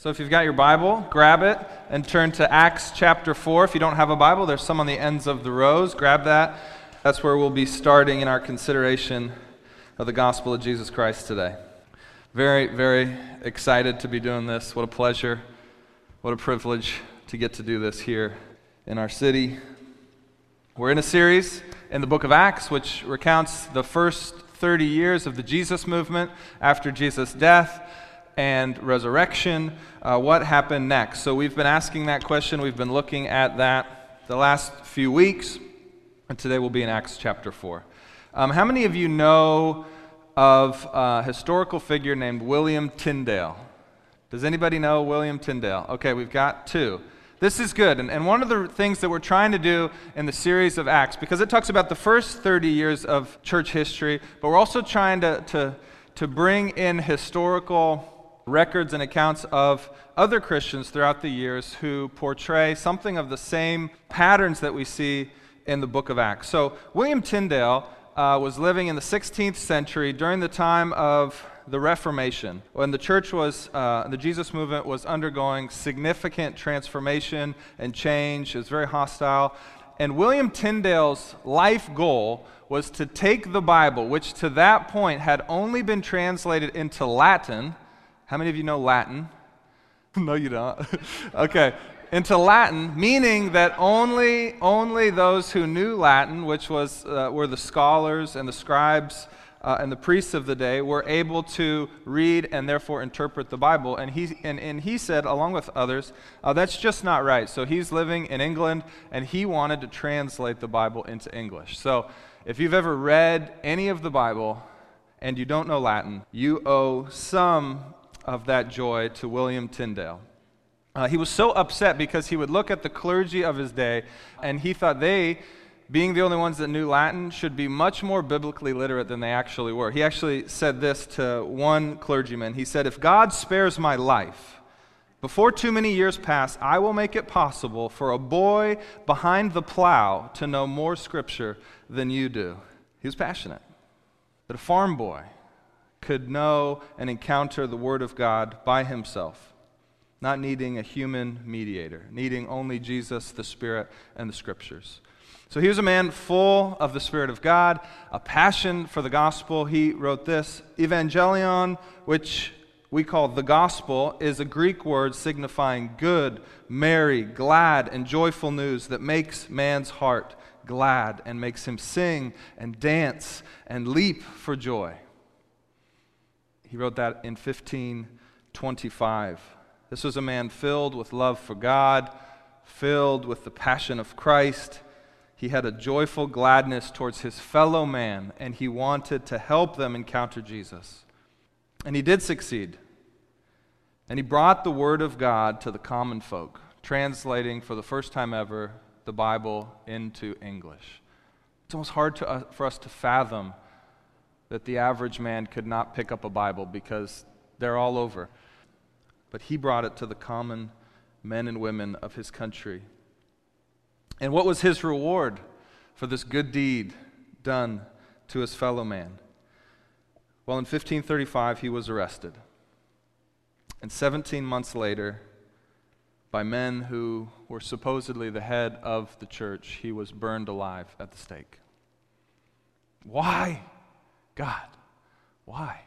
So if you've got your Bible, grab it and turn to Acts chapter 4. If you don't have a Bible, there's some on the ends of the rows. Grab that. That's where we'll be starting in our consideration of the gospel of Jesus Christ today. Very, very excited to be doing this. What a pleasure. What a privilege to get to do this here in our city. We're in a series in the book of Acts, which recounts the first 30 years of the Jesus movement after Jesus' death and resurrection. Uh, what happened next? So, we've been asking that question. We've been looking at that the last few weeks. And today we'll be in Acts chapter 4. Um, how many of you know of a historical figure named William Tyndale? Does anybody know William Tyndale? Okay, we've got two. This is good. And, and one of the things that we're trying to do in the series of Acts, because it talks about the first 30 years of church history, but we're also trying to, to, to bring in historical records and accounts of other Christians throughout the years who portray something of the same patterns that we see in the book of Acts. So, William Tyndale uh, was living in the 16th century during the time of the Reformation, when the church was, uh, the Jesus movement was undergoing significant transformation and change. It was very hostile. And William Tyndale's life goal was to take the Bible, which to that point had only been translated into Latin. How many of you know Latin? no, you don't. okay. Into Latin, meaning that only, only those who knew Latin, which was, uh, were the scholars and the scribes, uh, and the priests of the day were able to read and therefore interpret the Bible. And he, and, and he said, along with others, uh, that's just not right. So he's living in England and he wanted to translate the Bible into English. So if you've ever read any of the Bible and you don't know Latin, you owe some of that joy to William Tyndale. Uh, he was so upset because he would look at the clergy of his day and he thought they being the only ones that knew Latin, should be much more biblically literate than they actually were. He actually said this to one clergyman. He said, If God spares my life, before too many years pass, I will make it possible for a boy behind the plow to know more scripture than you do. He was passionate. But a farm boy could know and encounter the Word of God by himself, not needing a human mediator, needing only Jesus, the Spirit, and the Scriptures. So he was a man full of the Spirit of God, a passion for the gospel. He wrote this Evangelion, which we call the gospel, is a Greek word signifying good, merry, glad, and joyful news that makes man's heart glad and makes him sing and dance and leap for joy. He wrote that in 1525. This was a man filled with love for God, filled with the passion of Christ he had a joyful gladness towards his fellow man, and he wanted to help them encounter Jesus. And he did succeed. And he brought the Word of God to the common folk, translating for the first time ever the Bible into English. It's almost hard to, uh, for us to fathom that the average man could not pick up a Bible because they're all over. But he brought it to the common men and women of his country. And what was his reward for this good deed done to his fellow man? Well, in 1535, he was arrested. And 17 months later, by men who were supposedly the head of the church, he was burned alive at the stake. Why? God, why?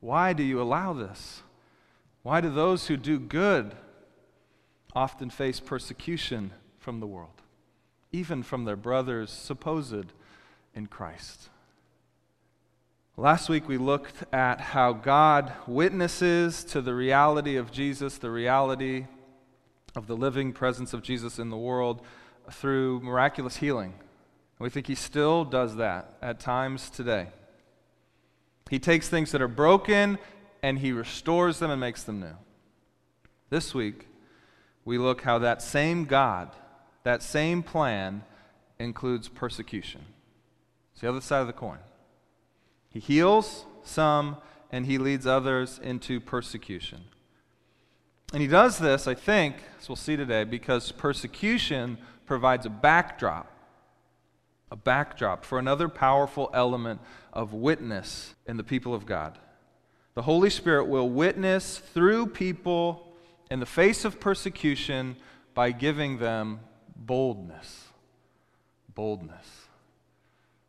Why do you allow this? Why do those who do good often face persecution from the world, even from their brothers supposed in Christ. Last week we looked at how God witnesses to the reality of Jesus, the reality of the living presence of Jesus in the world through miraculous healing. We think He still does that at times today. He takes things that are broken and He restores them and makes them new. This week, we look how that same God that same plan includes persecution. It's the other side of the coin. He heals some and he leads others into persecution. And he does this, I think, as we'll see today, because persecution provides a backdrop, a backdrop for another powerful element of witness in the people of God. The Holy Spirit will witness through people in the face of persecution by giving them boldness. Boldness.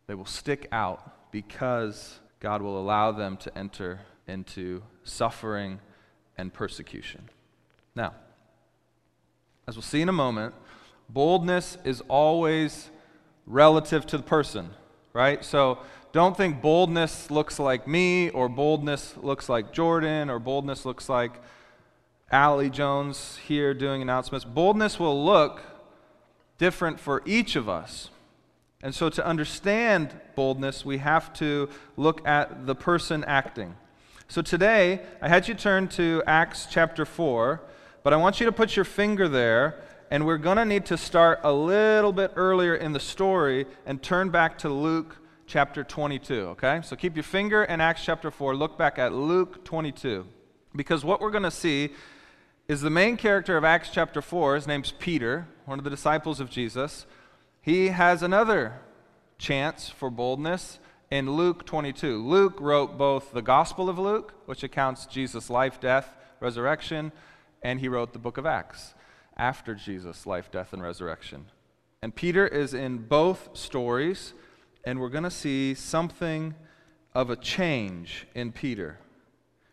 They will stick out because God will allow them to enter into suffering and persecution. Now, as we'll see in a moment, boldness is always relative to the person, right? So don't think boldness looks like me, or boldness looks like Jordan, or boldness looks like Allie Jones here doing announcements. Boldness will look different for each of us. And so, to understand boldness, we have to look at the person acting. So, today, I had you turn to Acts chapter 4, but I want you to put your finger there, and we're going to need to start a little bit earlier in the story and turn back to Luke chapter 22, okay? So, keep your finger in Acts chapter 4, look back at Luke 22. Because what we're going to see is the main character of Acts chapter 4. His name's Peter, one of the disciples of Jesus. He has another chance for boldness in Luke 22. Luke wrote both the Gospel of Luke, which accounts Jesus' life, death, resurrection, and he wrote the book of Acts after Jesus' life, death, and resurrection. And Peter is in both stories, and we're going to see something of a change in Peter.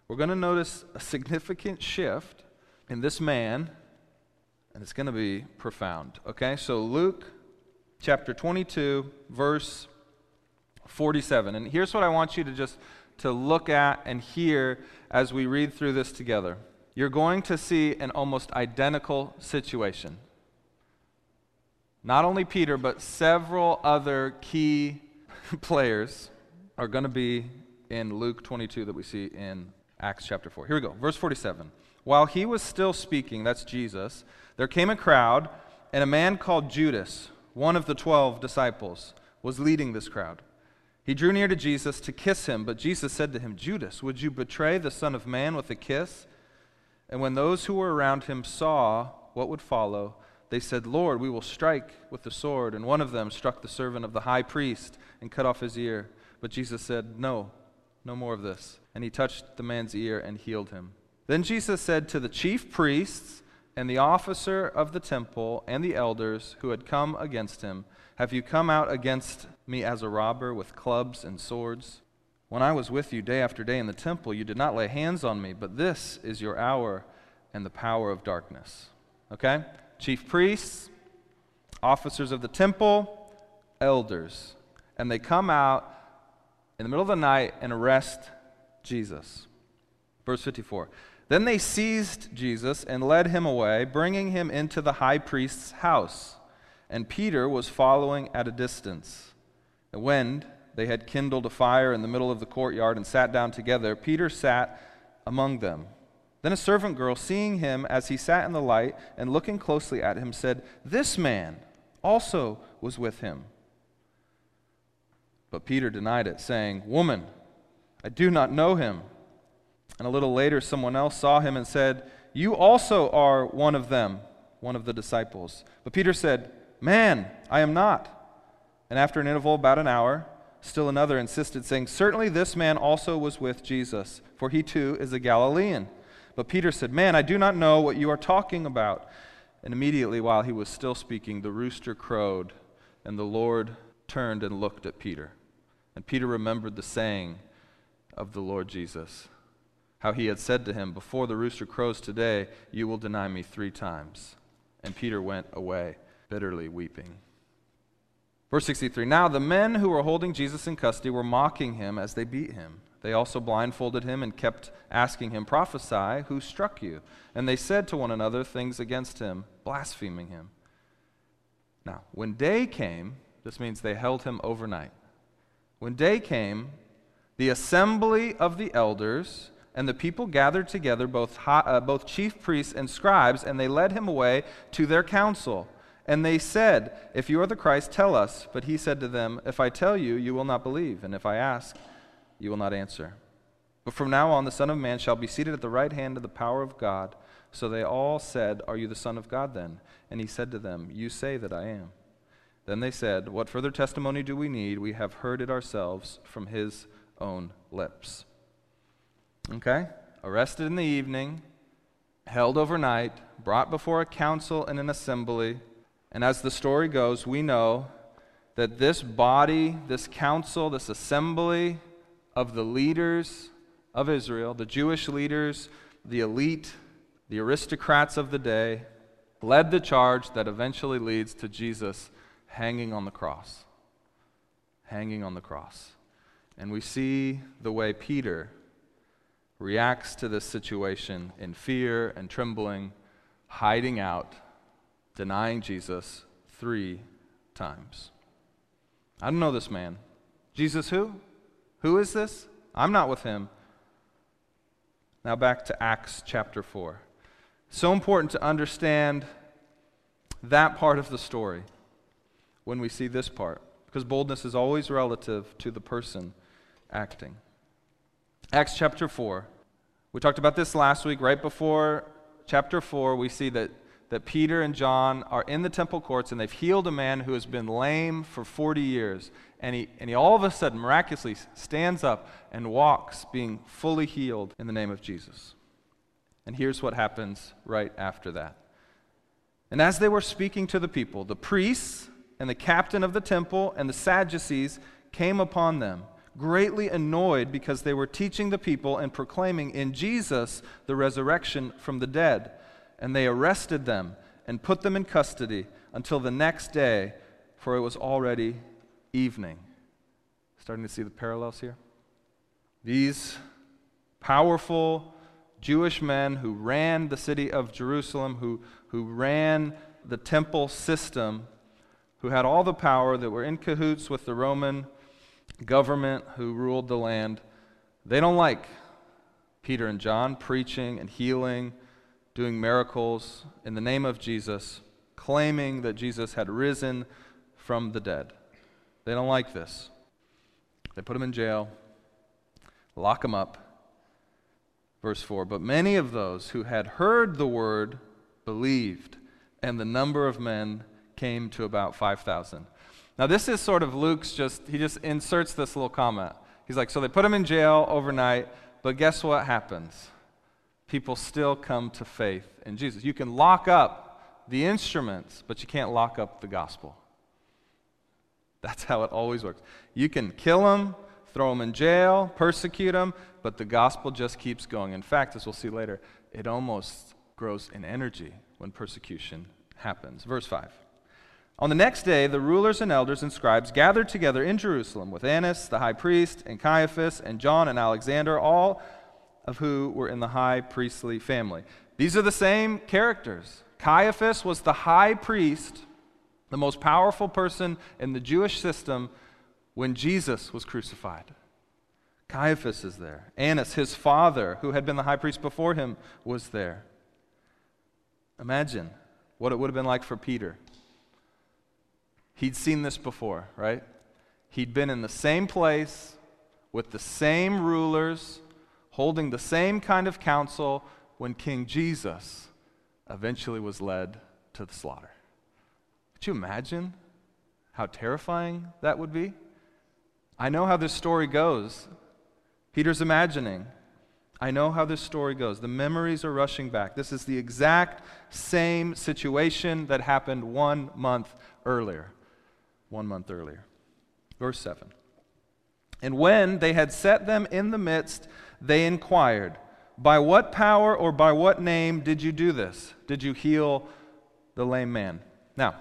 We're going to notice a significant shift in this man, and it's going to be profound. Okay, so Luke chapter 22, verse 47. And here's what I want you to just to look at and hear as we read through this together. You're going to see an almost identical situation. Not only Peter, but several other key players are going to be in Luke 22 that we see in Acts chapter 4. Here we go. Verse 47. While he was still speaking, that's Jesus, there came a crowd, and a man called Judas, one of the twelve disciples, was leading this crowd. He drew near to Jesus to kiss him, but Jesus said to him, Judas, would you betray the Son of Man with a kiss? And when those who were around him saw what would follow, they said, Lord, we will strike with the sword. And one of them struck the servant of the high priest and cut off his ear. But Jesus said, No, no more of this. And he touched the man's ear and healed him. Then Jesus said to the chief priests and the officer of the temple and the elders who had come against him, Have you come out against me as a robber with clubs and swords? When I was with you day after day in the temple, you did not lay hands on me, but this is your hour and the power of darkness. Okay? Chief priests, officers of the temple, elders. And they come out in the middle of the night and arrest Jesus. Verse 54. Then they seized Jesus and led him away, bringing him into the high priest's house. And Peter was following at a distance. The when they had kindled a fire in the middle of the courtyard and sat down together, Peter sat among them. Then a servant girl, seeing him as he sat in the light and looking closely at him, said, This man also was with him. But Peter denied it, saying, Woman, I do not know him. And a little later, someone else saw him and said, You also are one of them, one of the disciples. But Peter said, Man, I am not. And after an interval, about an hour, still another insisted, saying, Certainly this man also was with Jesus, for he too is a Galilean. But Peter said, Man, I do not know what you are talking about. And immediately, while he was still speaking, the rooster crowed, and the Lord turned and looked at Peter. And Peter remembered the saying of the Lord Jesus how he had said to him, Before the rooster crows today, you will deny me three times. And Peter went away, bitterly weeping. Verse 63 Now the men who were holding Jesus in custody were mocking him as they beat him. They also blindfolded him and kept asking him, Prophesy, who struck you? And they said to one another things against him, blaspheming him. Now, when day came, this means they held him overnight. When day came, the assembly of the elders and the people gathered together, both, uh, both chief priests and scribes, and they led him away to their council. And they said, If you are the Christ, tell us. But he said to them, If I tell you, you will not believe, and if I ask, you will not answer. But from now on, the Son of Man shall be seated at the right hand of the power of God. So they all said, Are you the Son of God then? And he said to them, You say that I am. Then they said, What further testimony do we need? We have heard it ourselves from his own lips. Okay? Arrested in the evening, held overnight, brought before a council and an assembly. And as the story goes, we know that this body, this council, this assembly of the leaders of Israel, the Jewish leaders, the elite, the aristocrats of the day, led the charge that eventually leads to Jesus hanging on the cross. Hanging on the cross. And we see the way Peter reacts to this situation in fear and trembling, hiding out, denying Jesus three times. I don't know this man. Jesus, who? Who is this? I'm not with him. Now back to Acts chapter 4. So important to understand that part of the story when we see this part, because boldness is always relative to the person acting. Acts chapter 4. We talked about this last week. Right before chapter 4, we see that, that Peter and John are in the temple courts and they've healed a man who has been lame for 40 years. And he, and he all of a sudden miraculously stands up and walks, being fully healed in the name of Jesus. And here's what happens right after that. And as they were speaking to the people, the priests and the captain of the temple and the Sadducees came upon them, greatly annoyed because they were teaching the people and proclaiming in Jesus the resurrection from the dead. And they arrested them and put them in custody until the next day, for it was already evening. Starting to see the parallels here? These powerful Jewish men who ran the city of Jerusalem, who, who ran the temple system, who had all the power, that were in cahoots with the Roman government who ruled the land, they don't like Peter and John preaching and healing, doing miracles in the name of Jesus, claiming that Jesus had risen from the dead. They don't like this. They put him in jail, lock him up. Verse 4 But many of those who had heard the word believed, and the number of men came to about 5,000. Now, this is sort of Luke's just, he just inserts this little comment. He's like, So they put him in jail overnight, but guess what happens? People still come to faith in Jesus. You can lock up the instruments, but you can't lock up the gospel. That's how it always works. You can kill them, throw them in jail, persecute them, but the gospel just keeps going. In fact, as we'll see later, it almost grows in energy when persecution happens. Verse 5. On the next day, the rulers and elders and scribes gathered together in Jerusalem with Annas, the high priest, and Caiaphas, and John and Alexander, all of who were in the high priestly family. These are the same characters. Caiaphas was the high priest the most powerful person in the Jewish system when Jesus was crucified. Caiaphas is there. Annas, his father, who had been the high priest before him, was there. Imagine what it would have been like for Peter. He'd seen this before, right? He'd been in the same place with the same rulers, holding the same kind of counsel when King Jesus eventually was led to the slaughter. Could you imagine how terrifying that would be? I know how this story goes. Peter's imagining. I know how this story goes. The memories are rushing back. This is the exact same situation that happened one month earlier. One month earlier. Verse 7. And when they had set them in the midst, they inquired, By what power or by what name did you do this? Did you heal the lame man? Now,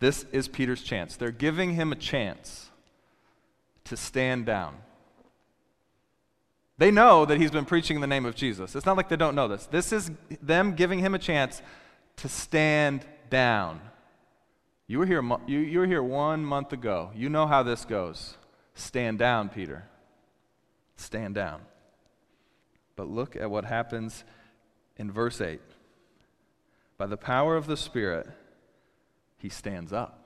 this is Peter's chance. They're giving him a chance to stand down. They know that he's been preaching in the name of Jesus. It's not like they don't know this. This is them giving him a chance to stand down. You were here, you, were here one month ago. You know how this goes. Stand down, Peter. Stand down. But look at what happens in verse 8. By the power of the Spirit, he stands up.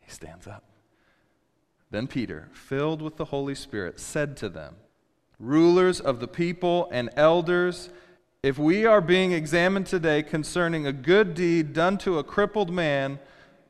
He stands up. Then Peter, filled with the Holy Spirit, said to them, Rulers of the people and elders, if we are being examined today concerning a good deed done to a crippled man,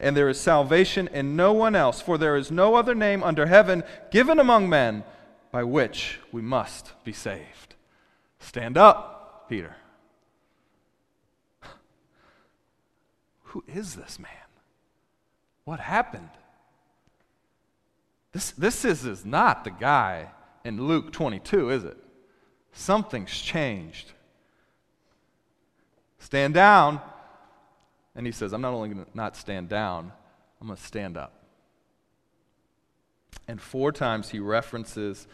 and there is salvation in no one else, for there is no other name under heaven given among men by which we must be saved. Stand up, Peter. Who is this man? What happened? This, this is, is not the guy in Luke 22, is it? Something's changed. Stand down. And he says, I'm not only going to not stand down, I'm going to stand up. And four times he references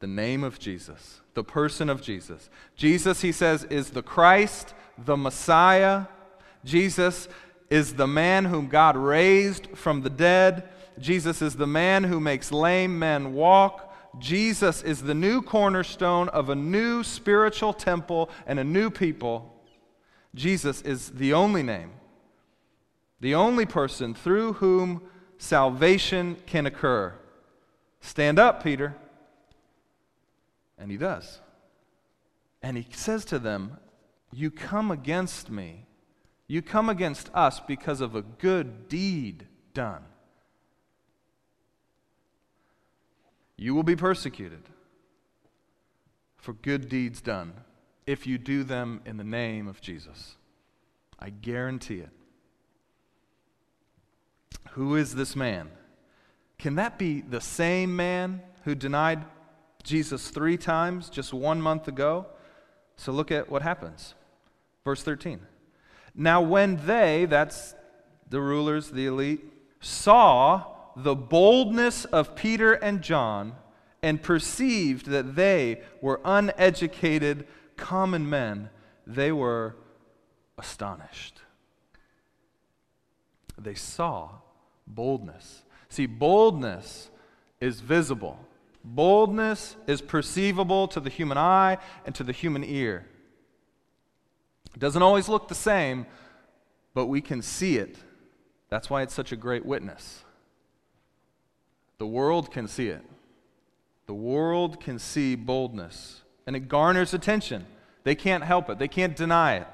the name of Jesus, the person of Jesus. Jesus, he says, is the Christ, the Messiah. Jesus is the man whom God raised from the dead. Jesus is the man who makes lame men walk. Jesus is the new cornerstone of a new spiritual temple and a new people. Jesus is the only name the only person through whom salvation can occur. Stand up, Peter. And he does. And he says to them, You come against me. You come against us because of a good deed done. You will be persecuted for good deeds done if you do them in the name of Jesus. I guarantee it. Who is this man? Can that be the same man who denied Jesus three times just one month ago? So look at what happens. Verse 13. Now, when they, that's the rulers, the elite, saw the boldness of Peter and John and perceived that they were uneducated, common men, they were astonished. They saw boldness. See, boldness is visible, boldness is perceivable to the human eye and to the human ear. It doesn't always look the same, but we can see it. That's why it's such a great witness. The world can see it. The world can see boldness, and it garners attention. They can't help it, they can't deny it.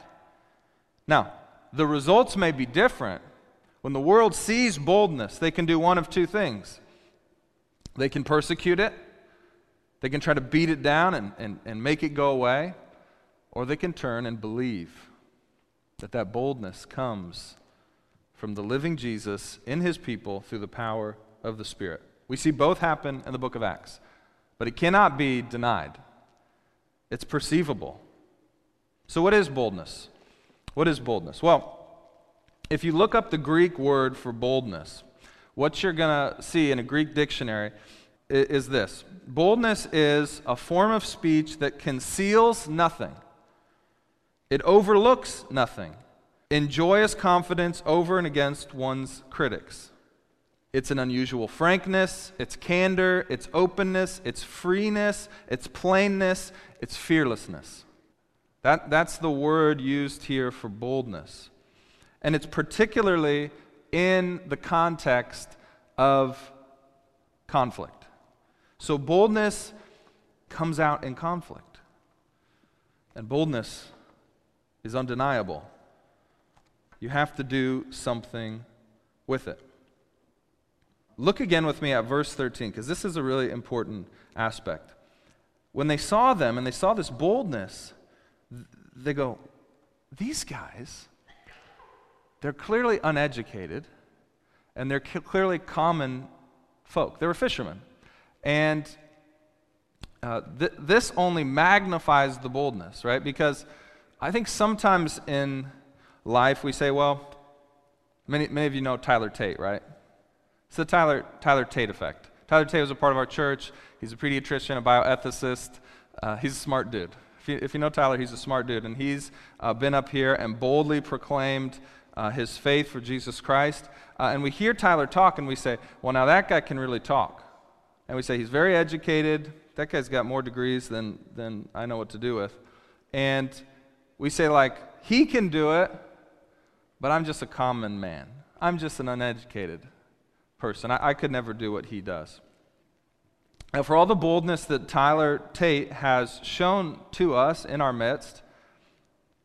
Now, the results may be different, when the world sees boldness, they can do one of two things they can persecute it, they can try to beat it down and, and, and make it go away, or they can turn and believe that that boldness comes from the living Jesus in his people through the power of the Spirit. We see both happen in the book of Acts, but it cannot be denied. It's perceivable. So, what is boldness? What is boldness? Well, if you look up the Greek word for boldness, what you're going to see in a Greek dictionary is this boldness is a form of speech that conceals nothing, it overlooks nothing, in joyous confidence over and against one's critics. It's an unusual frankness, it's candor, it's openness, it's freeness, it's plainness, it's fearlessness. That, that's the word used here for boldness. And it's particularly in the context of conflict. So boldness comes out in conflict. And boldness is undeniable. You have to do something with it. Look again with me at verse 13, because this is a really important aspect. When they saw them and they saw this boldness, they go, These guys, they're clearly uneducated, and they're clearly common folk. They were fishermen. And uh, th- this only magnifies the boldness, right? Because I think sometimes in life we say, well, many, many of you know Tyler Tate, right? It's the Tyler, Tyler Tate effect. Tyler Tate was a part of our church. He's a pediatrician, a bioethicist. Uh, he's a smart dude. If you, if you, know Tyler, he's a smart dude. And he's uh, been up here and boldly proclaimed uh, his faith for Jesus Christ. Uh, and we hear Tyler talk and we say, well, now that guy can really talk. and we say he's very educated. That guy's got more degrees than, than I know what to do with. And we say, like, he can do it, but I'm just a common man. I'm just an uneducated person. I, I could never do what he does. And for all the boldness that Tyler Tate has shown to us in our midst,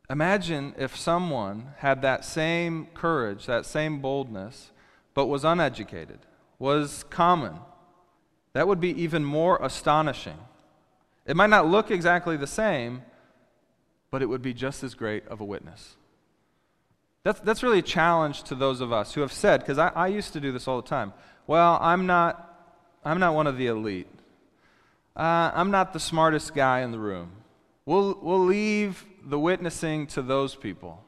imagine if someone had that same courage, that same boldness, but was uneducated, was common. That would be even more astonishing. It might not look exactly the same, but it would be just as great of a witness. That's, that's really a challenge to those of us who have said, because I, I used to do this all the time, well, I'm not, I'm not one of the elite uh, I'm not the smartest guy in the room. We'll, we'll leave the witnessing to those people.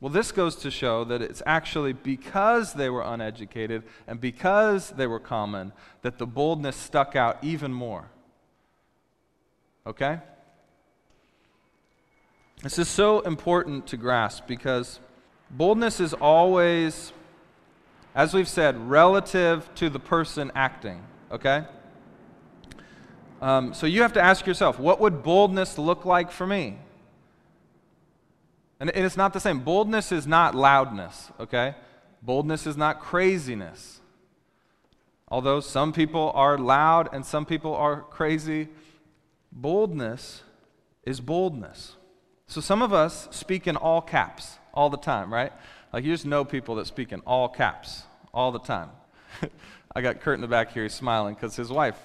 Well, this goes to show that it's actually because they were uneducated and because they were common that the boldness stuck out even more. Okay? This is so important to grasp because boldness is always, as we've said, relative to the person acting. Okay? Um, so you have to ask yourself, what would boldness look like for me? And, it's not the same. Boldness is not loudness, okay? Boldness is not craziness. Although some people are loud and some people are crazy, boldness is boldness. So some of us speak in all caps all the time, right? Like you just know people that speak in all caps all the time. I got Kurt in the back here, he's smiling because his wife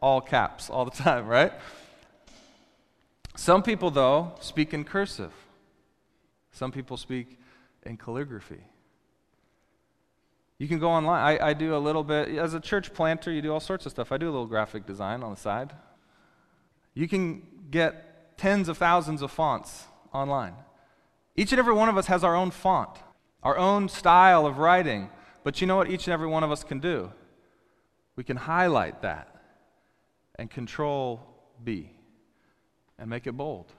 all caps all the time, right? Some people, though, speak in cursive. Some people speak in calligraphy. You can go online. I, I, do a little bit, as a church planter, you do all sorts of stuff. I do a little graphic design on the side. You can get tens of thousands of fonts online. Each and every one of us has our own font, our own style of writing. But you know what each and every one of us can do? We can highlight that and control B and make it bold.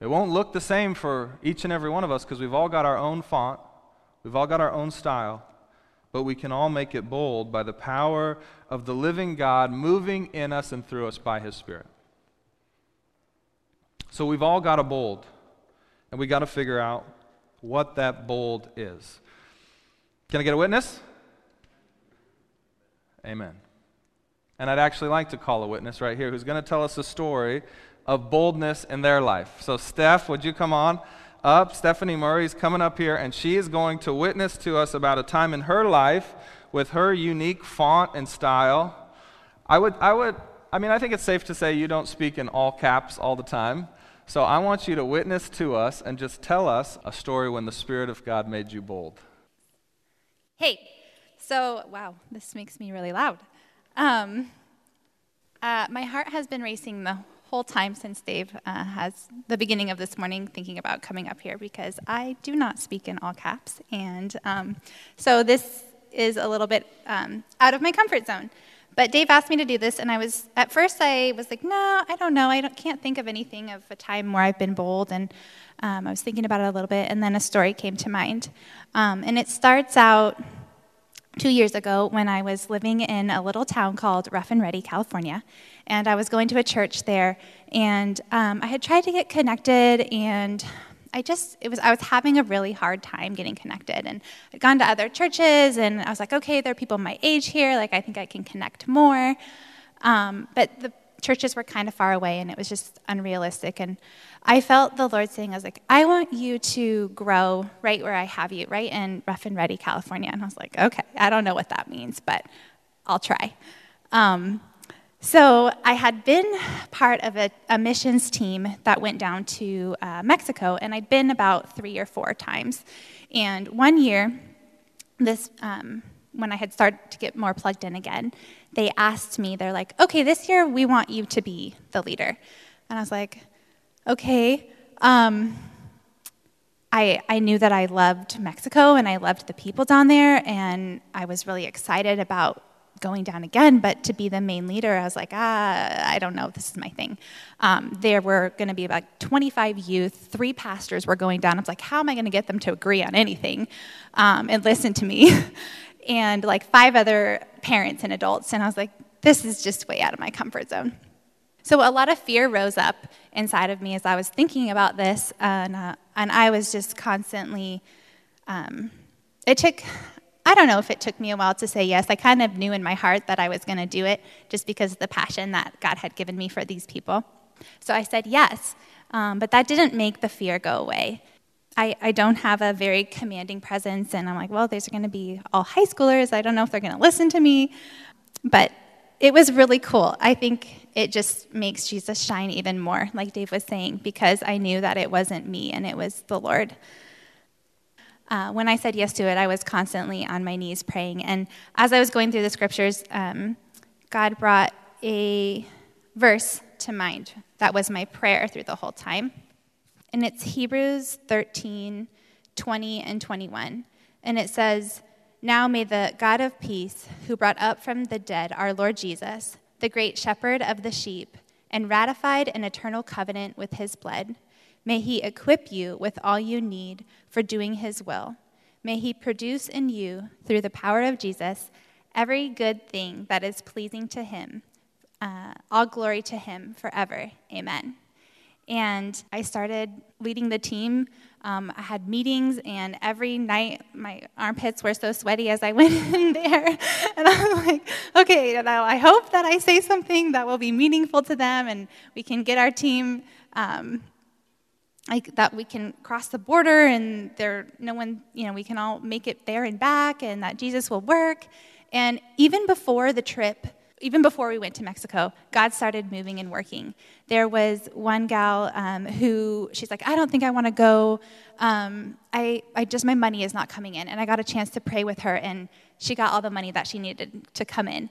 It won't look the same for each and every one of us because we've all got our own font, we've all got our own style, but we can all make it bold by the power of the living God moving in us and through us by His Spirit. So we've all got a bold, and we've got to figure out what that bold is. Can I get a witness? Amen. And I'd actually like to call a witness right here who's going to tell us a story of boldness in their life. So, Steph, would you come on up? Stephanie Murray's coming up here, and she is going to witness to us about a time in her life with her unique font and style. I would, I would, I mean, I think it's safe to say you don't speak in all caps all the time. So I want you to witness to us and just tell us a story when the Spirit of God made you bold. Hey, so wow, this makes me really loud. Um, uh, my heart has been racing the whole time since Dave uh, has the beginning of this morning thinking about coming up here because I do not speak in all caps. And um, so this is a little bit um, out of my comfort zone. But Dave asked me to do this, and I was at first I was like, no, I don't know. I don't, can't think of anything of a time where I've been bold, and um, I was thinking about it a little bit, and then a story came to mind, um, and it starts out two years ago when I was living in a little town called Rough and Ready, California. And I was going to a church there. And um, I had tried to get connected, and I just, it was, I was having a really hard time getting connected. And I'd gone to other churches, and I was like, okay, there are people my age here. Like, I think I can connect more. Um, but the churches were kind of far away, and it was just unrealistic. And I felt the Lord saying, I was like, I want you to grow right where I have you, right in Rough and Ready, California. And I was like, okay, I don't know what that means, but I'll try. Um, so I had been part of a, a, missions team that went down to uh, Mexico, and I'd been about three or four times. And one year, this um, when I had started to get more plugged in again, they asked me, they're like, okay, this year we want you to be the leader. And I was like, okay. Um, I, I knew that I loved Mexico and I loved the people down there, and I was really excited about going down again, but to be the main leader, I was like, ah, I don't know this is my thing. Um, there were going to be about 25 youth, three pastors were going down. I was like, how am I going to get them to agree on anything um, and listen to me? and like five other parents and adults. And I was like, this is just way out of my comfort zone. So a lot of fear rose up inside of me as I was thinking about this, and, uh, and I was just constantly. Um, it took, I don't know if it took me a while to say yes. I kind of knew in my heart that I was going to do it just because of the passion that God had given me for these people. So I said yes, um, but that didn't make the fear go away. I, I don't have a very commanding presence, and I'm like, well, these are going to be all high schoolers. I don't know if they're going to listen to me. But it was really cool. I think it just makes Jesus shine even more, like Dave was saying, because I knew that it wasn't me and it was the Lord. Uh, when I said yes to it, I was constantly on my knees praying. And as I was going through the scriptures, um, God brought a verse to mind that was my prayer through the whole time and it's Hebrews 13 20 and 21. And it says, Now may the God of peace, who brought up from the dead our Lord Jesus, the great shepherd of the sheep, and ratified an eternal covenant with his blood, may he equip you with all you need for doing his will. May he produce in you, through the power of Jesus, every good thing that is pleasing to him. Uh, all glory to him forever. Amen. And I started leading the team. Um, I had meetings, and every night my armpits were so sweaty as I went in there. And I'm like, okay, I hope that I say something that will be meaningful to them, and we can get our team. Um, like that we can cross the border and there no one you know we can all make it there and back and that jesus will work and even before the trip even before we went to Mexico, God started moving and working. There was one gal um, who she's like, I don't think I want to go. Um, I, I just my money is not coming in, and I got a chance to pray with her, and she got all the money that she needed to come in.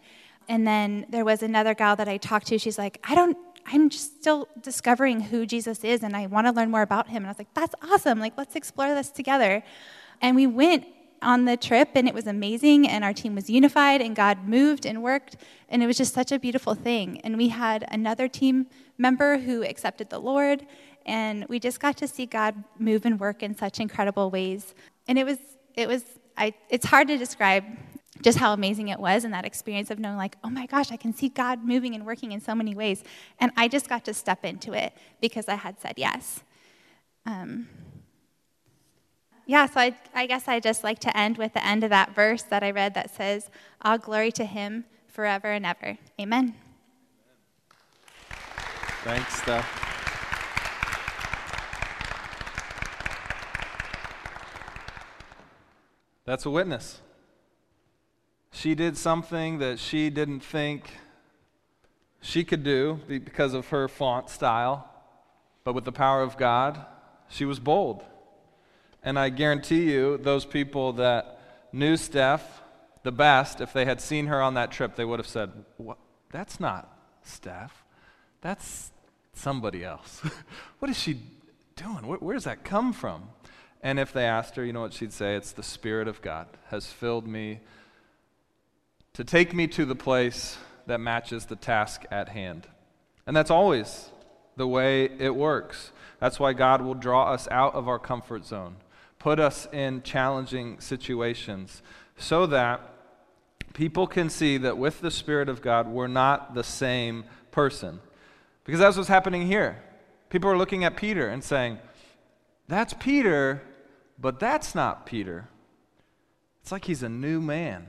And then there was another gal that I talked to. She's like, I don't. I'm just still discovering who Jesus is, and I want to learn more about him. And I was like, That's awesome. Like, let's explore this together. And we went on the trip and it was amazing and our team was unified and God moved and worked and it was just such a beautiful thing. And we had another team member who accepted the Lord and we just got to see God move and work in such incredible ways. And it was it was I it's hard to describe just how amazing it was and that experience of knowing like oh my gosh i can see god moving and working in so many ways and i just got to step into it because i had said yes um, yeah, so I, I guess I just like to end with the end of that verse that I read that says, All glory to him forever and ever. Amen. Thanks, Steph. That's a witness. She did something that she didn't think she could do because of her font style, but with the power of God, she was bold. And I guarantee you, those people that knew Steph the best, if they had seen her on that trip, they would have said, what? That's not Steph. That's somebody else. what is she doing? Where, where does that come from? And if they asked her, you know what she'd say? It's the Spirit of God has filled me to take me to the place that matches the task at hand. And that's always the way it works. That's why God will draw us out of our comfort zone put us in challenging situations so that people can see that with the Spirit of God, we're not the same person. Because that's what's happening here. People are looking at Peter and saying, That's Peter, but that's not Peter. It's like he's a new man.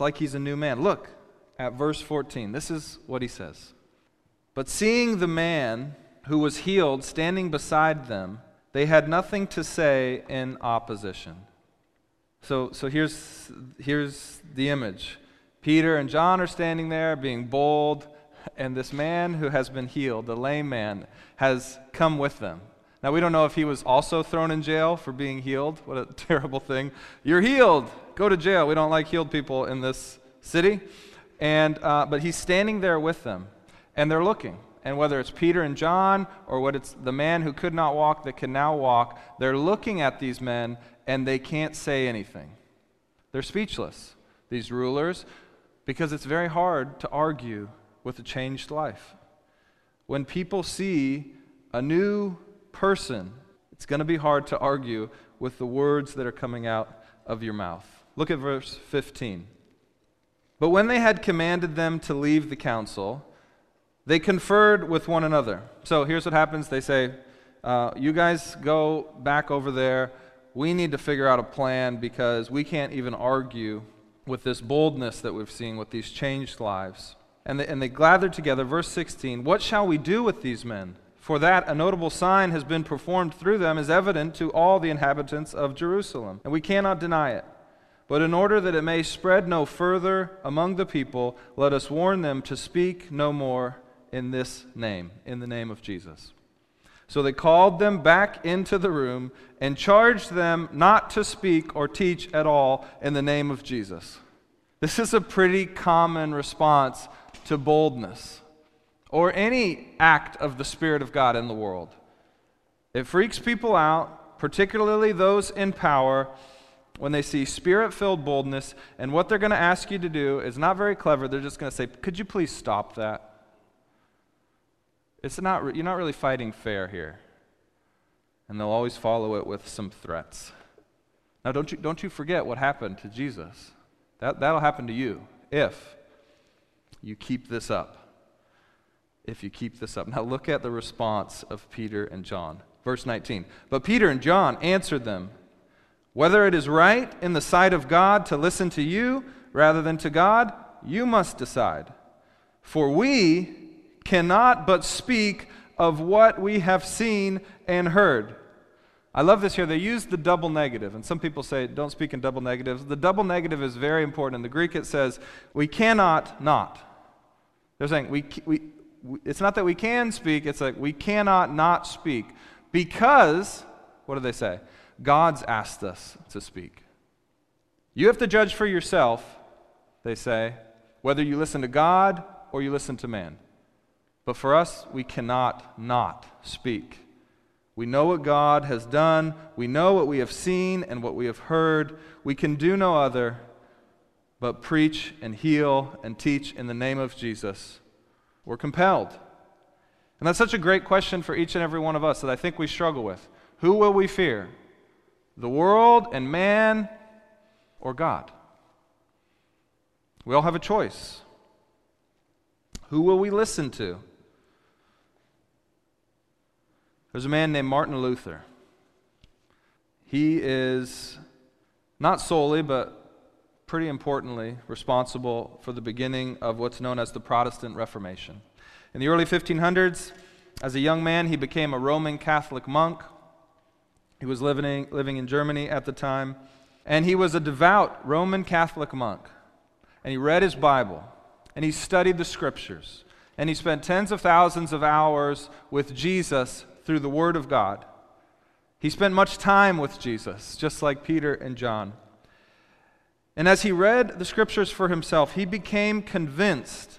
Like he's a new man. Look at verse 14. This is what he says. But seeing the man who was healed standing beside them, they had nothing to say in opposition. So, so here's, here's the image Peter and John are standing there being bold, and this man who has been healed, the lame man, has come with them. Now, we don't know if he was also thrown in jail for being healed. What a terrible thing. You're healed. Go to jail. We don't like healed people in this city. And, uh, but he's standing there with them, and they're looking and whether it's Peter and John or what it's the man who could not walk that can now walk, they're looking at these men and they can't say anything. They're speechless, these rulers, because it's very hard to argue with a changed life. When people see a new person, it's going to be hard to argue with the words that are coming out of your mouth. Look at verse 15. But when they had commanded them to leave the council, they conferred with one another. So here's what happens they say, uh, You guys go back over there. We need to figure out a plan because we can't even argue with this boldness that we've seen with these changed lives. And they, and they gathered together, verse 16 What shall we do with these men? For that a notable sign has been performed through them is evident to all the inhabitants of Jerusalem, and we cannot deny it. But in order that it may spread no further among the people, let us warn them to speak no more in this name, in the name of Jesus. So they called them back into the room and charged them not to speak or teach at all in the name of Jesus. This is a pretty common response to boldness or any act of the Spirit of God in the world. It freaks people out, particularly those in power when they see spirit filled boldness, and what they're going to ask you to do is not very clever. They're just going to say, Could you please stop that? It's not, you're not really fighting fair here. And they'll always follow it with some threats. Now, don't you, don't you forget what happened to Jesus. That, that'll happen to you if you keep this up. If you keep this up. Now, look at the response of Peter and John. Verse 19. But Peter and John answered them. Whether it is right in the sight of God to listen to you rather than to God, you must decide. For we cannot but speak of what we have seen and heard. I love this here. They use the double negative, and some people say don't speak in double negatives. The double negative is very important. In the Greek, it says, we cannot not. They're saying, we, we, it's not that we can speak, it's like we cannot not speak. Because, what do they say? God's asked us to speak. You have to judge for yourself, they say, whether you listen to God or you listen to man. But for us, we cannot not speak. We know what God has done, we know what we have seen and what we have heard. We can do no other but preach and heal and teach in the name of Jesus. We're compelled. And that's such a great question for each and every one of us that I think we struggle with. Who will we fear? The world and man or God? We all have a choice. Who will we listen to? There's a man named Martin Luther. He is not solely, but pretty importantly, responsible for the beginning of what's known as the Protestant Reformation. In the early 1500s, as a young man, he became a Roman Catholic monk he was living, living in Germany at the time. And he was a devout Roman Catholic monk. And he read his Bible. And he studied the scriptures. And he spent tens of thousands of hours with Jesus through the Word of God. He spent much time with Jesus, just like Peter and John. And as he read the scriptures for himself, he became convinced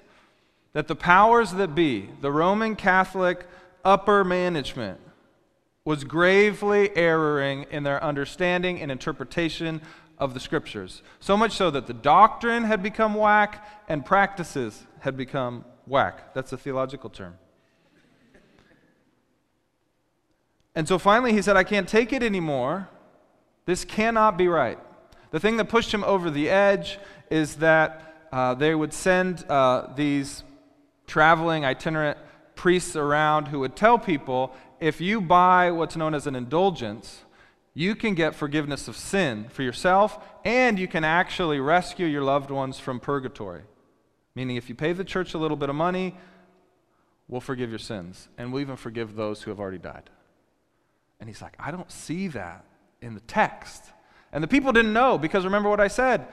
that the powers that be, the Roman Catholic upper management, was gravely erring in their understanding and interpretation of the scriptures. So much so that the doctrine had become whack and practices had become whack. That's a theological term. And so finally he said, I can't take it anymore. This cannot be right. The thing that pushed him over the edge is that uh, they would send uh, these traveling itinerant priests around who would tell people if you buy what's known as an indulgence, you can get forgiveness of sin for yourself, and you can actually rescue your loved ones from purgatory. Meaning, if you pay the church a little bit of money, we'll forgive your sins, and we'll even forgive those who have already died. And he's like, I don't see that in the text. And the people didn't know, because remember what I said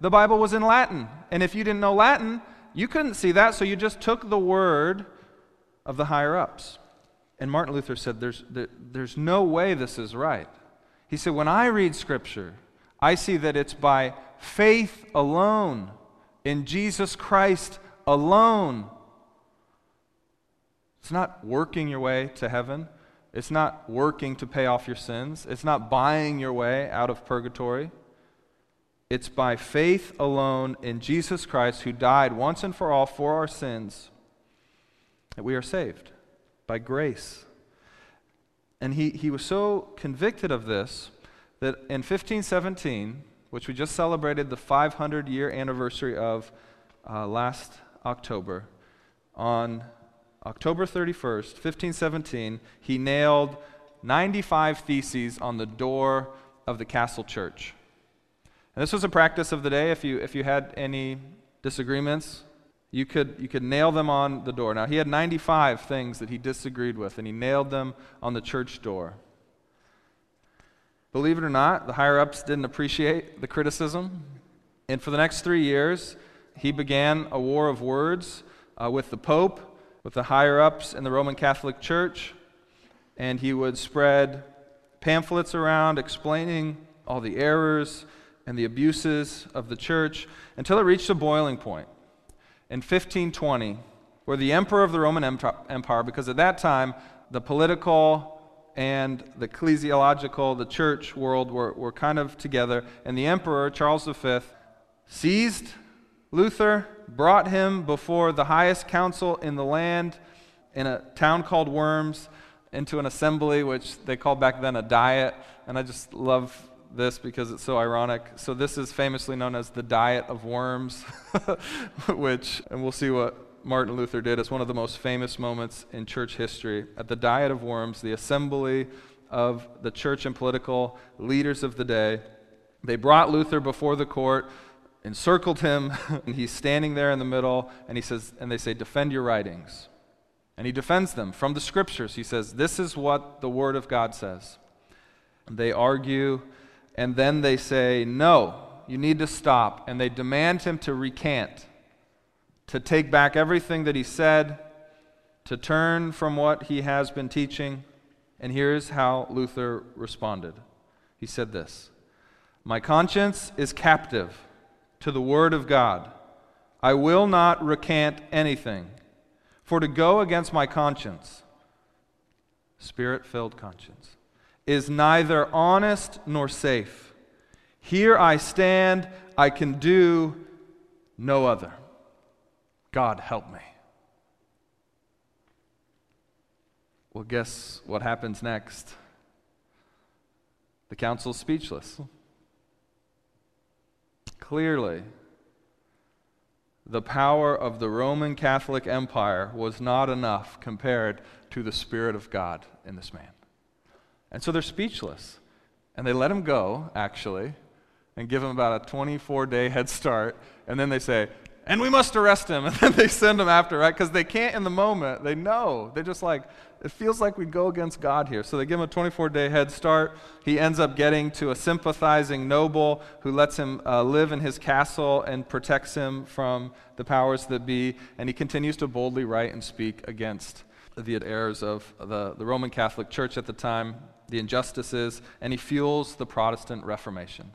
the Bible was in Latin. And if you didn't know Latin, you couldn't see that, so you just took the word of the higher ups. And Martin Luther said, there's, there, there's no way this is right. He said, When I read Scripture, I see that it's by faith alone, in Jesus Christ alone. It's not working your way to heaven. It's not working to pay off your sins. It's not buying your way out of purgatory. It's by faith alone in Jesus Christ, who died once and for all for our sins, that we are saved by grace. And he, he was so convicted of this that in 1517, which we just celebrated the 500 year anniversary of uh, last October. On October 31st, 1517, he nailed 95 theses on the door of the castle church. And this was a practice of the day. If you, if you had any disagreements, you could, you could nail them on the door. Now, he had 95 things that he disagreed with, and he nailed them on the church door. Believe it or not, the higher ups didn't appreciate the criticism. And for the next three years, he began a war of words uh, with the Pope, with the higher ups in the Roman Catholic Church, and he would spread pamphlets around explaining all the errors and the abuses of the church until it reached a boiling point in 1520, where the emperor of the Roman Empire, because at that time the political and the ecclesiological, the church world were, were kind of together. And the emperor, Charles V, seized Luther, brought him before the highest council in the land in a town called Worms into an assembly, which they called back then a diet. And I just love this because it's so ironic. So, this is famously known as the Diet of Worms, which, and we'll see what Martin Luther did. It's one of the most famous moments in church history. At the Diet of Worms, the assembly of the church and political leaders of the day, they brought Luther before the court, encircled him, and he's standing there in the middle, and he says, and they say, Defend your writings. And he defends them from the scriptures. He says, This is what the Word of God says. They argue, and then they say, No, you need to stop. And they demand him to recant to take back everything that he said, to turn from what he has been teaching. And here's how Luther responded He said this My conscience is captive to the Word of God. I will not recant anything, for to go against my conscience, spirit filled conscience, is neither honest nor safe. Here I stand, I can do no other. God, help me. Well, guess what happens next? The council's speechless. Clearly, the power of the Roman Catholic Empire was not enough compared to the Spirit of God in this man. And so they're speechless. And they let him go, actually, and give him about a 24 day head start. And then they say, and we must arrest him. And then they send him after, right? Because they can't in the moment. They know. They're just like, it feels like we go against God here. So they give him a 24 day head start. He ends up getting to a sympathizing noble who lets him uh, live in his castle and protects him from the powers that be. And he continues to boldly write and speak against the errors of the, the Roman Catholic Church at the time, the injustices, and he fuels the Protestant Reformation.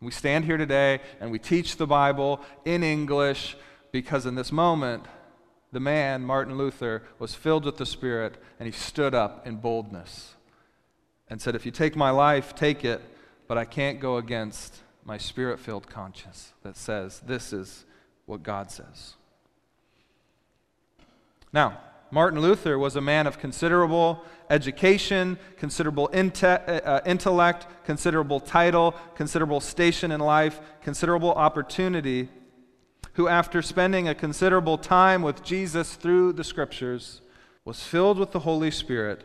We stand here today and we teach the Bible in English because in this moment, the man, Martin Luther, was filled with the Spirit and he stood up in boldness and said, If you take my life, take it, but I can't go against my spirit filled conscience that says, This is what God says. Now, Martin Luther was a man of considerable education, considerable inte- uh, intellect, considerable title, considerable station in life, considerable opportunity, who, after spending a considerable time with Jesus through the scriptures, was filled with the Holy Spirit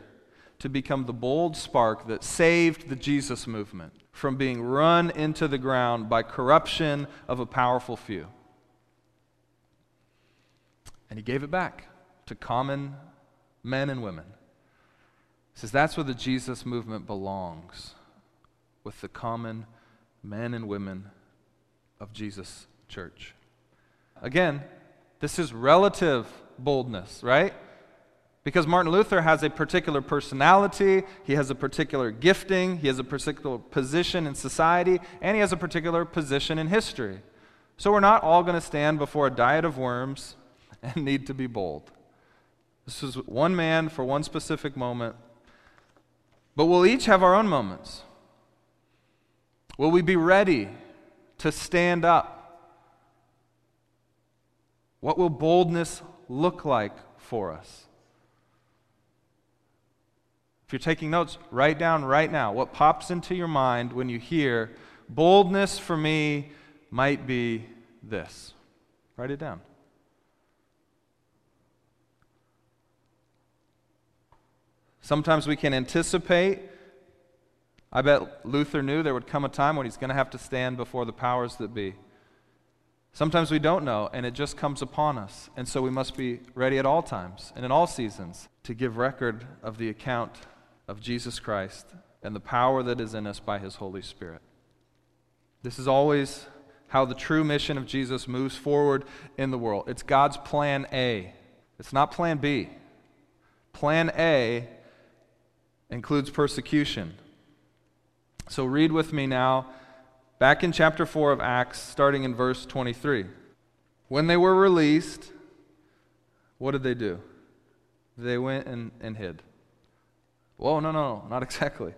to become the bold spark that saved the Jesus movement from being run into the ground by corruption of a powerful few. And he gave it back to common men and women. He says that's where the Jesus movement belongs, with the common men and women of Jesus' church. Again, this is relative boldness, right? Because Martin Luther has a particular personality, he has a particular gifting, he has a particular position in society, and he has a particular position in history. So we're not all going to stand before a diet of worms and need to be bold. This is one man for one specific moment. But we'll each have our own moments. Will we be ready to stand up? What will boldness look like for us? If you're taking notes, write down right now what pops into your mind when you hear boldness for me might be this. Write it down. Sometimes we can anticipate. I bet Luther knew there would come a time when he's going to have to stand before the powers that be. Sometimes we don't know, and it just comes upon us. And so we must be ready at all times and in all seasons to give record of the account of Jesus Christ and the power that is in us by his Holy Spirit. This is always how the true mission of Jesus moves forward in the world. It's God's plan A, it's not plan B. Plan A includes persecution. So read with me now, back in chapter 4 of Acts, starting in verse 23. When they were released, what did they do? They went and, and hid. Whoa, no, no, not exactly.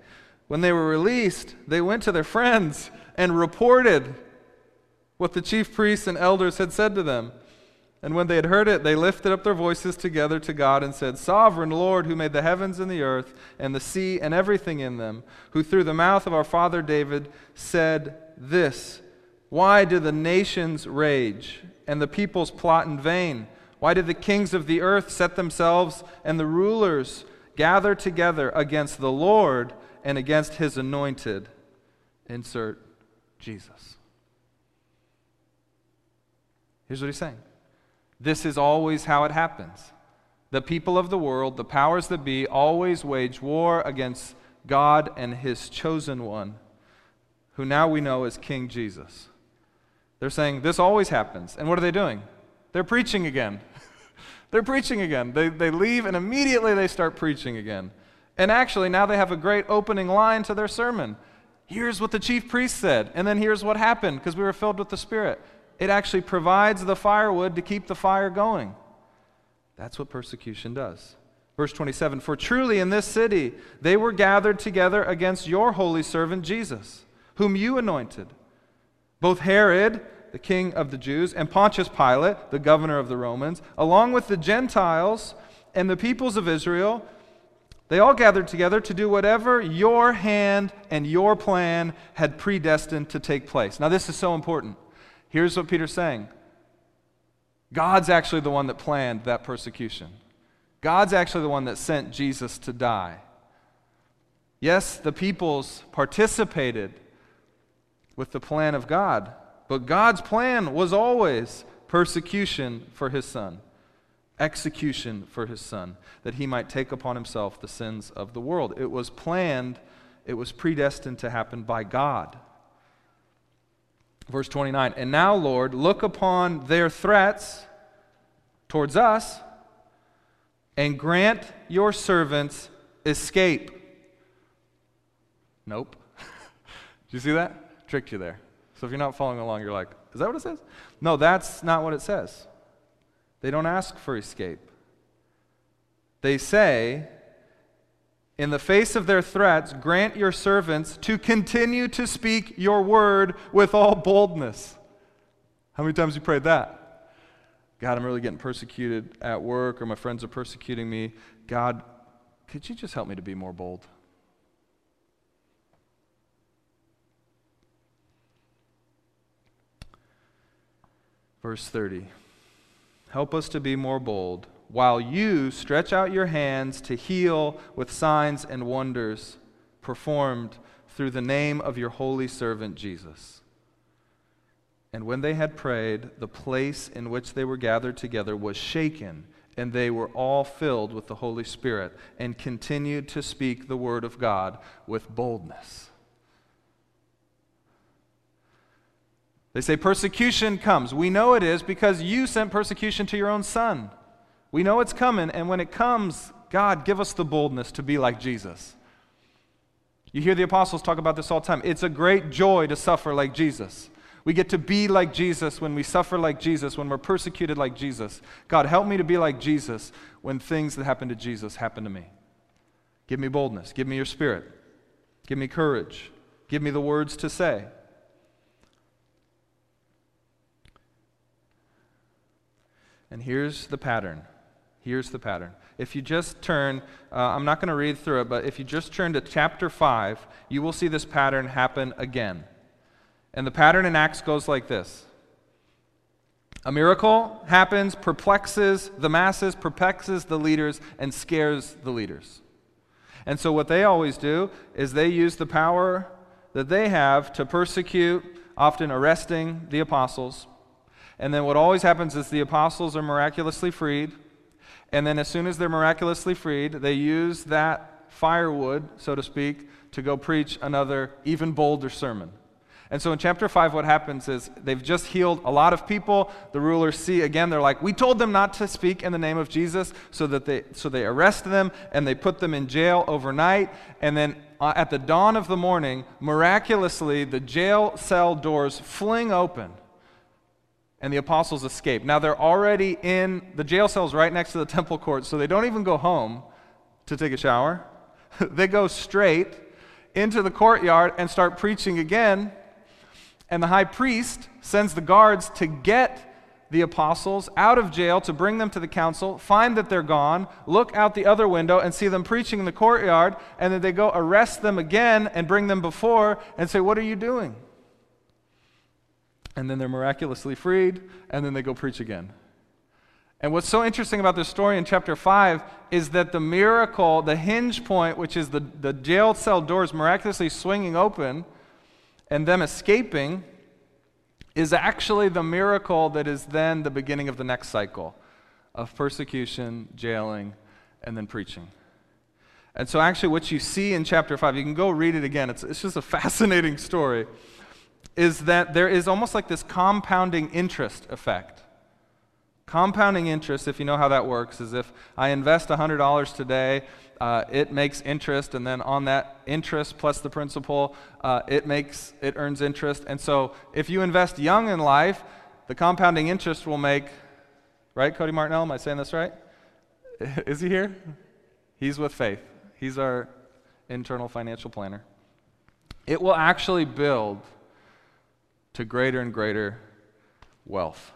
When they were released, they went to their friends and reported what the chief priests and elders had said to them. And when they had heard it, they lifted up their voices together to God and said, Sovereign Lord, who made the heavens and the earth and the sea and everything in them, who through the mouth of our father David said this Why do the nations rage and the peoples plot in vain? Why did the kings of the earth set themselves and the rulers gather together against the Lord and against his anointed? Insert Jesus. Here's what he's saying. This is always how it happens. The people of the world, the powers that be, always wage war against God and his chosen one, who now we know is King Jesus. They're saying this always happens. And what are they doing? They're preaching again. They're preaching again. They, they leave and immediately they start preaching again. And actually, now they have a great opening line to their sermon. Here's what the chief priest said, and then here's what happened because we were filled with the Spirit. It actually provides the firewood to keep the fire going. That's what persecution does. Verse 27 For truly in this city they were gathered together against your holy servant Jesus, whom you anointed. Both Herod, the king of the Jews, and Pontius Pilate, the governor of the Romans, along with the Gentiles and the peoples of Israel, they all gathered together to do whatever your hand and your plan had predestined to take place. Now, this is so important. Here's what Peter's saying God's actually the one that planned that persecution, God's actually the one that sent Jesus to die. Yes, the peoples participated with the plan of God, but God's plan was always persecution for his son, execution for his son, that he might take upon himself the sins of the world. It was planned, it was predestined to happen by God. Verse 29 And now, Lord, look upon their threats towards us and grant your servants escape. Nope. Did you see that? Tricked you there. So if you're not following along, you're like, is that what it says? No, that's not what it says. They don't ask for escape. They say, in the face of their threats, grant your servants to continue to speak your word with all boldness. How many times you prayed that? God, I'm really getting persecuted at work, or my friends are persecuting me. God, could you just help me to be more bold? Verse 30 Help us to be more bold while you stretch out your hands to heal with signs and wonders performed through the name of your holy servant Jesus. And when they had prayed, the place in which they were gathered together was shaken, and they were all filled with the Holy Spirit, and continued to speak the word of God with boldness. They say persecution comes. We know it is because you sent persecution to your own son. We know it's coming, and when it comes, God, give us the boldness to be like Jesus. You hear the apostles talk about this all the time. It's a great joy to suffer like Jesus. We get to be like Jesus when we suffer like Jesus, when we're persecuted like Jesus. God, help me to be like Jesus when things that happen to Jesus happen to me. Give me boldness. Give me your spirit. Give me courage. Give me the words to say. And here's the pattern Here's the pattern. If you just turn, uh, I'm not going to read through it, but if you just turn to chapter 5, you will see this pattern happen again. And the pattern in Acts goes like this A miracle happens, perplexes the masses, perplexes the leaders, and scares the leaders. And so, what they always do is they use the power that they have to persecute, often arresting the apostles. And then, what always happens is the apostles are miraculously freed. And then, as soon as they're miraculously freed, they use that firewood, so to speak, to go preach another, even bolder sermon. And so in chapter 5, what happens is they've just healed a lot of people. The rulers see again, they're like, We told them not to speak in the name of Jesus, so that they so they arrest them and they put them in jail overnight. And then uh, at the dawn of the morning, miraculously, the jail cell doors fling open and the apostles escape. Now they're already in the jail cells right next to the temple court, so they don't even go home to take a shower. they go straight into the courtyard and start preaching again and the high priest sends the guards to get the apostles out of jail to bring them to the council, find that they're gone, look out the other window and see them preaching in the courtyard, and then they go arrest them again and bring them before and say, What are you doing? And then they're miraculously freed, and then they go preach again. And what's so interesting about this story in chapter 5 is that the miracle, the hinge point, which is the, the jail cell doors miraculously swinging open, and them escaping is actually the miracle that is then the beginning of the next cycle of persecution, jailing, and then preaching. And so, actually, what you see in chapter 5, you can go read it again, it's, it's just a fascinating story, is that there is almost like this compounding interest effect. Compounding interest, if you know how that works, is if I invest $100 today uh, it makes interest, and then on that interest plus the principal, uh, it makes it earns interest. And so, if you invest young in life, the compounding interest will make, right? Cody Martinell, am I saying this right? Is he here? He's with Faith. He's our internal financial planner. It will actually build to greater and greater wealth.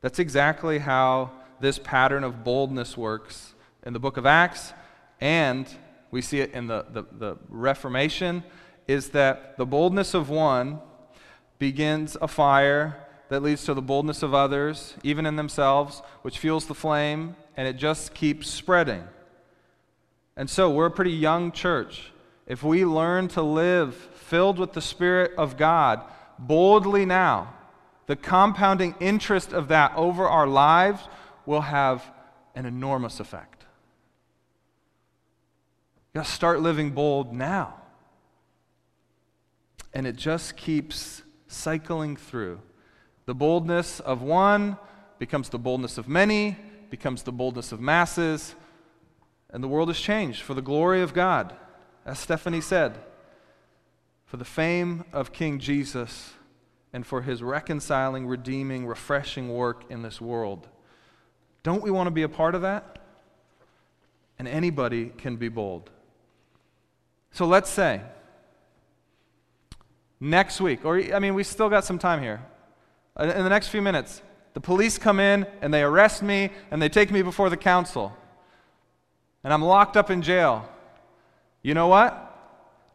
That's exactly how this pattern of boldness works in the book of Acts and we see it in the, the, the Reformation, is that the boldness of one begins a fire that leads to the boldness of others, even in themselves, which fuels the flame, and it just keeps spreading. And so we're a pretty young church. If we learn to live filled with the Spirit of God boldly now, the compounding interest of that over our lives will have an enormous effect. You got to start living bold now. And it just keeps cycling through. The boldness of one becomes the boldness of many, becomes the boldness of masses, and the world has changed for the glory of God, as Stephanie said, for the fame of King Jesus and for his reconciling, redeeming, refreshing work in this world. Don't we want to be a part of that? And anybody can be bold. So let's say next week, or I mean, we still got some time here. In the next few minutes, the police come in and they arrest me and they take me before the council. And I'm locked up in jail. You know what?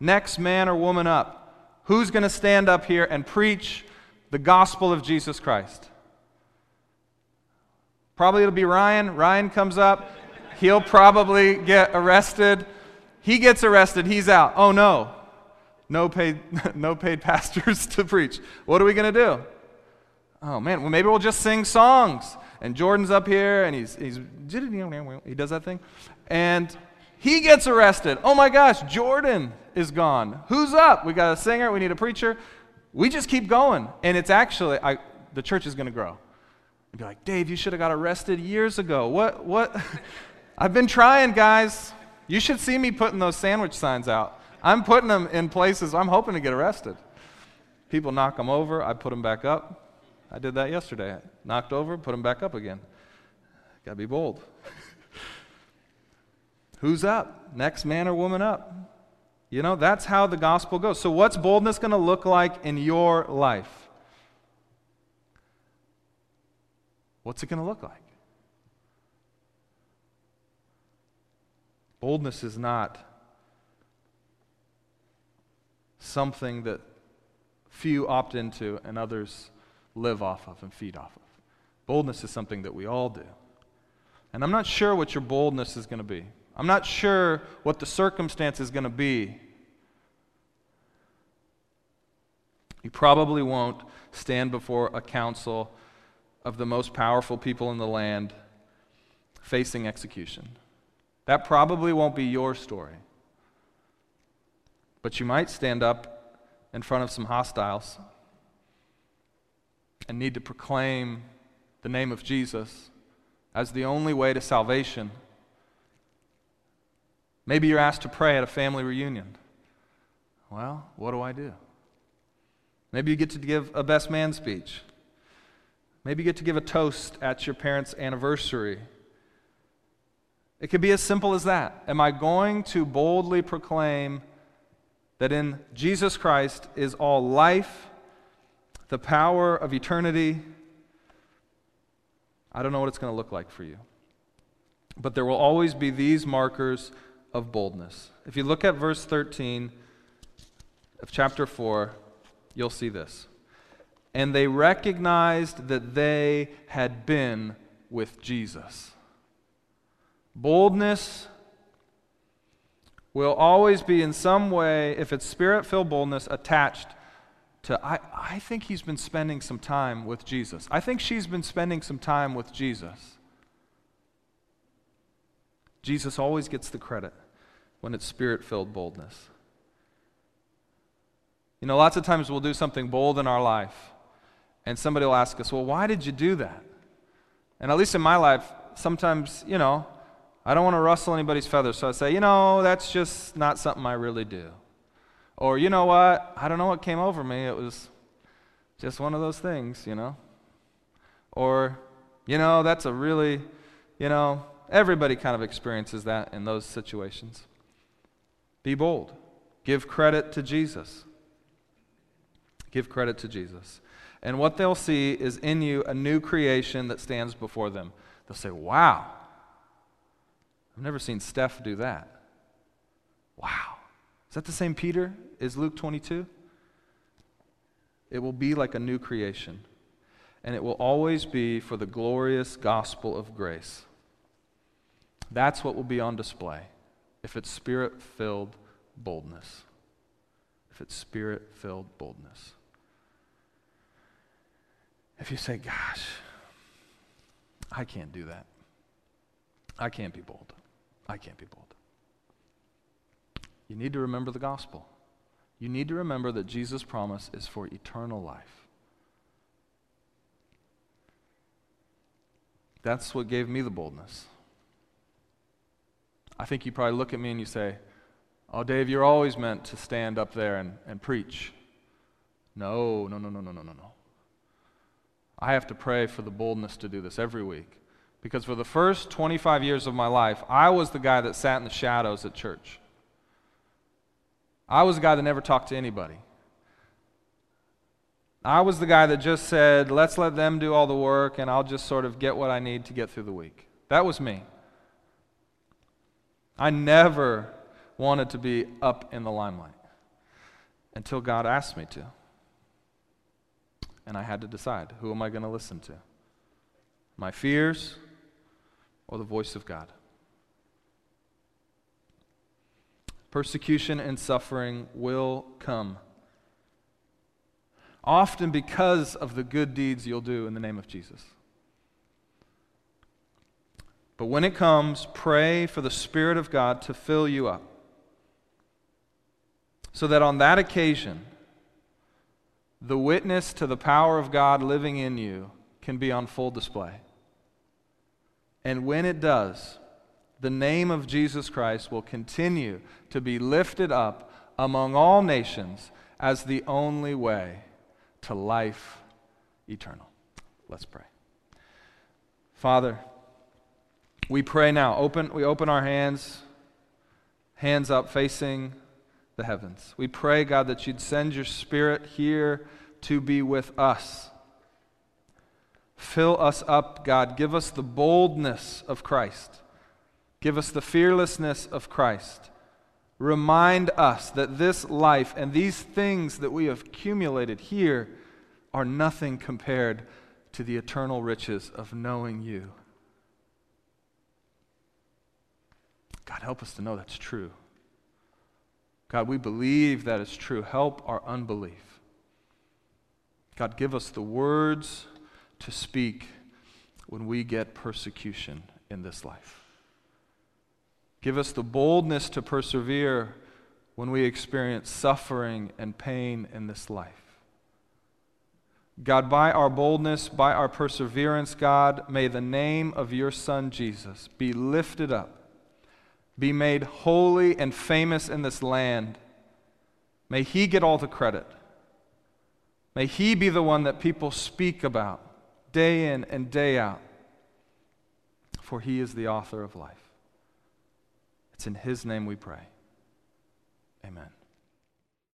Next man or woman up. Who's going to stand up here and preach the gospel of Jesus Christ? Probably it'll be Ryan. Ryan comes up. He'll probably get arrested. He gets arrested, he's out. Oh no. No paid, no paid pastors to preach. What are we going to do? Oh man, well maybe we'll just sing songs. And Jordan's up here and he's, he's he does that thing. And he gets arrested. Oh my gosh, Jordan is gone. Who's up? We got a singer, we need a preacher. We just keep going. And it's actually, I, the church is going to grow. Be like, Dave, you should have got arrested years ago. What? What? I've been trying, guys. You should see me putting those sandwich signs out. I'm putting them in places I'm hoping to get arrested. People knock them over, I put them back up. I did that yesterday. I knocked over, put them back up again. Got to be bold. Who's up? Next man or woman up. You know, that's how the gospel goes. So, what's boldness going to look like in your life? What's it going to look like? Boldness is not something that few opt into and others live off of and feed off of. Boldness is something that we all do. And I'm not sure what your boldness is going to be. I'm not sure what the circumstance is going to be. You probably won't stand before a council of the most powerful people in the land facing execution. That probably won't be your story. But you might stand up in front of some hostiles and need to proclaim the name of Jesus as the only way to salvation. Maybe you're asked to pray at a family reunion. Well, what do I do? Maybe you get to give a best man speech. Maybe you get to give a toast at your parents' anniversary. It could be as simple as that. Am I going to boldly proclaim that in Jesus Christ is all life, the power of eternity? I don't know what it's going to look like for you. But there will always be these markers of boldness. If you look at verse 13 of chapter 4, you'll see this. And they recognized that they had been with Jesus. Boldness will always be, in some way, if it's spirit filled boldness, attached to, I, I think he's been spending some time with Jesus. I think she's been spending some time with Jesus. Jesus always gets the credit when it's spirit filled boldness. You know, lots of times we'll do something bold in our life, and somebody will ask us, Well, why did you do that? And at least in my life, sometimes, you know, I don't want to rustle anybody's feathers, so I say, You know, that's just not something I really do. Or, you know what? I don't know what came over me. It was just one of those things, you know? Or, you know, that's a really, you know, everybody kind of experiences that in those situations. Be bold. Give credit to Jesus. Give credit to Jesus. And what they'll see is in you a new creation that stands before them. They'll say, Wow, I've never seen Steph do that. Wow. Is that the same Peter Is Luke 22? It will be like a new creation, and it will always be for the glorious gospel of grace. That's what will be on display if it's spirit filled boldness. If it's spirit filled boldness. If you say, Gosh, I can't do that, I can't be bold. I can't be bold. You need to remember the gospel. You need to remember that Jesus' promise is for eternal life. That's what gave me the boldness. I think you probably look at me and you say, Oh, Dave, you're always meant to stand up there and, and preach. No, no, no, no, no, no, no, no. I have to pray for the boldness to do this every week. Because for the first 25 years of my life, I was the guy that sat in the shadows at church. I was the guy that never talked to anybody. I was the guy that just said, let's let them do all the work and I'll just sort of get what I need to get through the week. That was me. I never wanted to be up in the limelight until God asked me to. And I had to decide who am I going to listen to? My fears or the voice of God? Persecution and suffering will come. Often because of the good deeds you'll do in the name of Jesus. But when it comes, pray for the Spirit of God to fill you up. So that on that occasion, the witness to the power of God living in you can be on full display. And when it does, the name of Jesus Christ will continue to be lifted up among all nations as the only way to life eternal. Let's pray. Father, we pray now. Open, we open our hands, hands up facing the heavens. We pray, God, that you'd send your spirit here to be with us Fill us up, God. Give us the boldness of Christ. Give us the fearlessness of Christ. Remind us that this life and these things that we have accumulated here are nothing compared to the eternal riches of knowing you. God, help us to know that's true. God, we believe that is true. Help our unbelief. God, give us the words to speak when we get persecution in this life. Give us the boldness to persevere when we experience suffering and pain in this life. God, by our boldness, by our perseverance, God, may the name of your Son Jesus be lifted up, be made holy and famous in this land. May he get all the credit. May he be the one that people speak about day in and day out, for he is the author of life. It's in his name we pray. Amen.